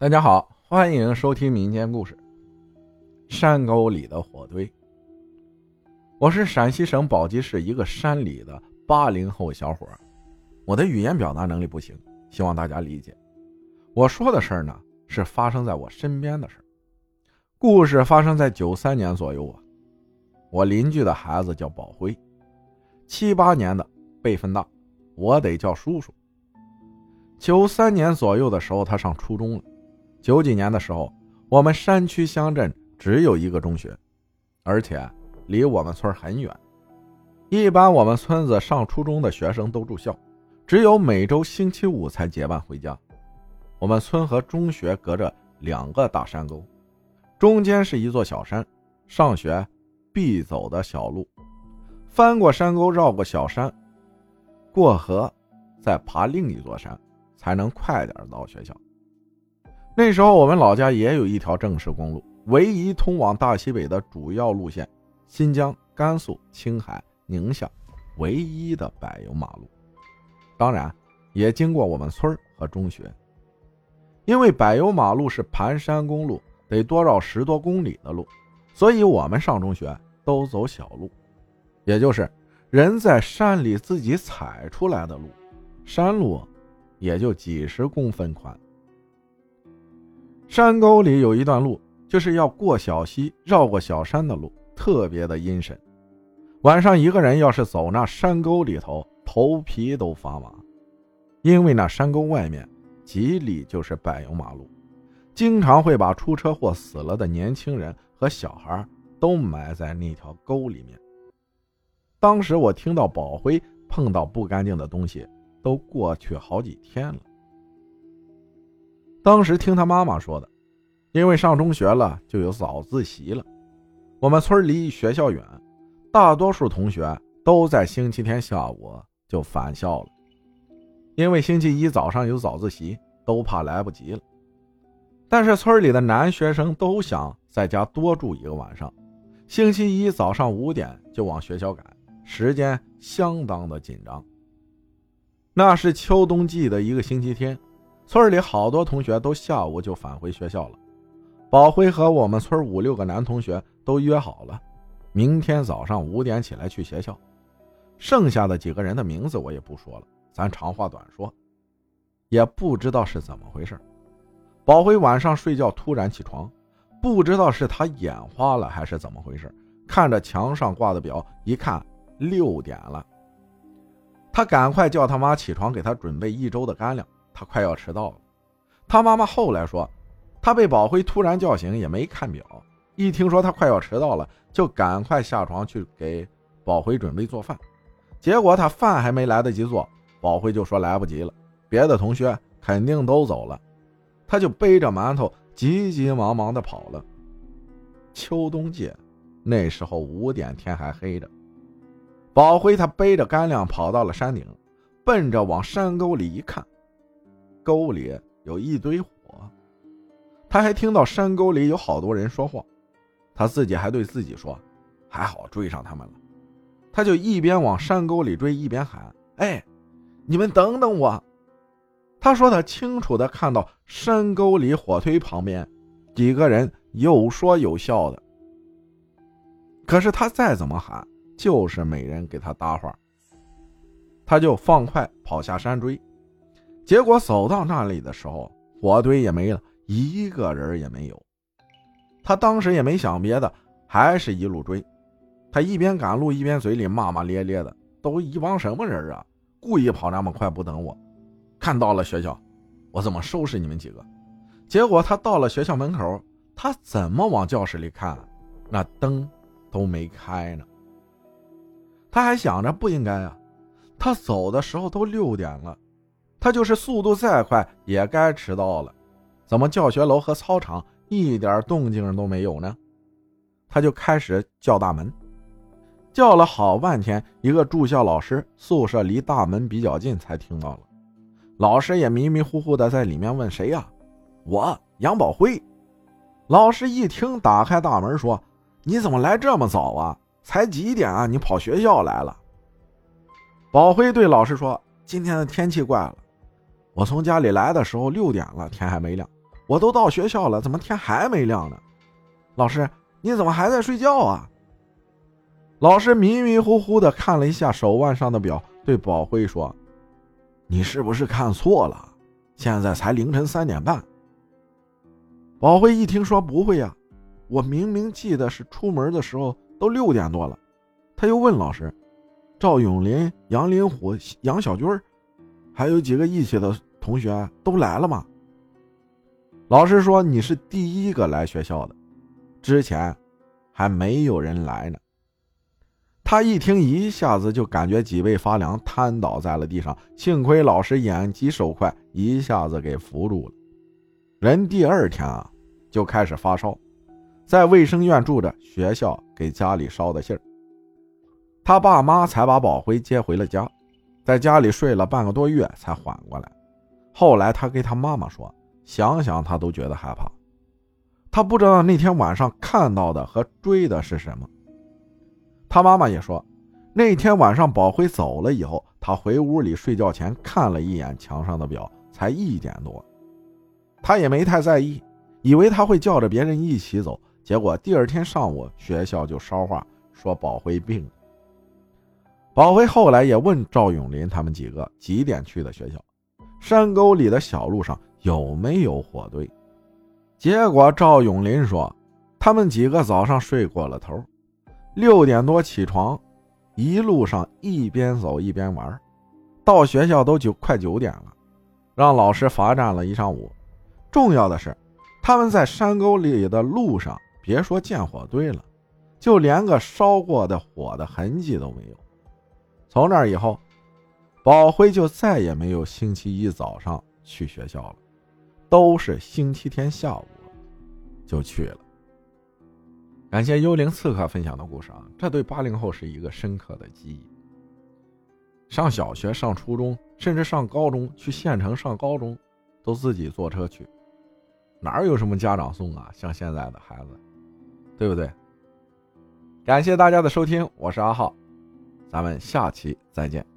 大家好，欢迎收听民间故事。山沟里的火堆。我是陕西省宝鸡市一个山里的八零后小伙，我的语言表达能力不行，希望大家理解。我说的事儿呢，是发生在我身边的事儿。故事发生在九三年左右啊。我邻居的孩子叫宝辉，七八年的，辈分大，我得叫叔叔。九三年左右的时候，他上初中了。九几年的时候，我们山区乡镇只有一个中学，而且离我们村很远。一般我们村子上初中的学生都住校，只有每周星期五才结伴回家。我们村和中学隔着两个大山沟，中间是一座小山，上学必走的小路。翻过山沟，绕过小山，过河，再爬另一座山，才能快点到学校。那时候我们老家也有一条正式公路，唯一通往大西北的主要路线，新疆、甘肃、青海、宁夏唯一的柏油马路，当然也经过我们村和中学。因为柏油马路是盘山公路，得多绕十多公里的路，所以我们上中学都走小路，也就是人在山里自己踩出来的路，山路也就几十公分宽。山沟里有一段路，就是要过小溪、绕过小山的路，特别的阴森。晚上一个人要是走那山沟里头，头皮都发麻，因为那山沟外面几里就是柏油马路，经常会把出车祸死了的年轻人和小孩都埋在那条沟里面。当时我听到宝辉碰到不干净的东西，都过去好几天了。当时听他妈妈说的，因为上中学了就有早自习了。我们村离学校远，大多数同学都在星期天下午就返校了。因为星期一早上有早自习，都怕来不及了。但是村里的男学生都想在家多住一个晚上，星期一早上五点就往学校赶，时间相当的紧张。那是秋冬季的一个星期天。村里好多同学都下午就返回学校了，宝辉和我们村五六个男同学都约好了，明天早上五点起来去学校。剩下的几个人的名字我也不说了，咱长话短说，也不知道是怎么回事。宝辉晚上睡觉突然起床，不知道是他眼花了还是怎么回事，看着墙上挂的表，一看六点了，他赶快叫他妈起床给他准备一周的干粮。他快要迟到了，他妈妈后来说，他被宝辉突然叫醒，也没看表，一听说他快要迟到了，就赶快下床去给宝辉准备做饭。结果他饭还没来得及做，宝辉就说来不及了，别的同学肯定都走了，他就背着馒头急急忙忙的跑了。秋冬季，那时候五点天还黑着，宝辉他背着干粮跑到了山顶，奔着往山沟里一看。沟里有一堆火，他还听到山沟里有好多人说话，他自己还对自己说：“还好追上他们了。”他就一边往山沟里追，一边喊：“哎，你们等等我！”他说他清楚的看到山沟里火堆旁边几个人有说有笑的，可是他再怎么喊，就是没人给他搭话，他就放快跑下山追。结果走到那里的时候，火堆也没了，一个人也没有。他当时也没想别的，还是一路追。他一边赶路一边嘴里骂骂咧咧的：“都一帮什么人啊？故意跑那么快不等我？看到了学校，我怎么收拾你们几个？”结果他到了学校门口，他怎么往教室里看，那灯都没开呢。他还想着不应该啊，他走的时候都六点了。他就是速度再快，也该迟到了。怎么教学楼和操场一点动静都没有呢？他就开始叫大门，叫了好半天。一个住校老师宿舍离大门比较近，才听到了。老师也迷迷糊糊的在里面问：“谁呀？”“我杨宝辉。”老师一听，打开大门说：“你怎么来这么早啊？才几点啊？你跑学校来了？”宝辉对老师说：“今天的天气怪了。”我从家里来的时候六点了，天还没亮。我都到学校了，怎么天还没亮呢？老师，你怎么还在睡觉啊？老师迷迷糊糊的看了一下手腕上的表，对宝辉说：“你是不是看错了？现在才凌晨三点半。”宝辉一听说：“不会呀，我明明记得是出门的时候都六点多了。”他又问老师：“赵永林、杨林虎、杨小军还有几个一起的同学都来了吗？”老师说：“你是第一个来学校的，之前还没有人来呢。”他一听，一下子就感觉脊背发凉，瘫倒在了地上。幸亏老师眼疾手快，一下子给扶住了。人第二天啊，就开始发烧，在卫生院住着，学校给家里捎的信儿。他爸妈才把宝辉接回了家，在家里睡了半个多月才缓过来。后来他给他妈妈说。想想他都觉得害怕，他不知道那天晚上看到的和追的是什么。他妈妈也说，那天晚上宝辉走了以后，他回屋里睡觉前看了一眼墙上的表，才一点多，他也没太在意，以为他会叫着别人一起走。结果第二天上午学校就捎话说宝辉病了。宝辉后来也问赵永林他们几个几点去的学校，山沟里的小路上。有没有火堆？结果赵永林说，他们几个早上睡过了头，六点多起床，一路上一边走一边玩，到学校都九快九点了，让老师罚站了一上午。重要的是，他们在山沟里的路上，别说见火堆了，就连个烧过的火的痕迹都没有。从那以后，宝辉就再也没有星期一早上去学校了。都是星期天下午就去了。感谢幽灵刺客分享的故事啊，这对八零后是一个深刻的记忆。上小学、上初中，甚至上高中，去县城上高中，都自己坐车去，哪有什么家长送啊？像现在的孩子，对不对？感谢大家的收听，我是阿浩，咱们下期再见。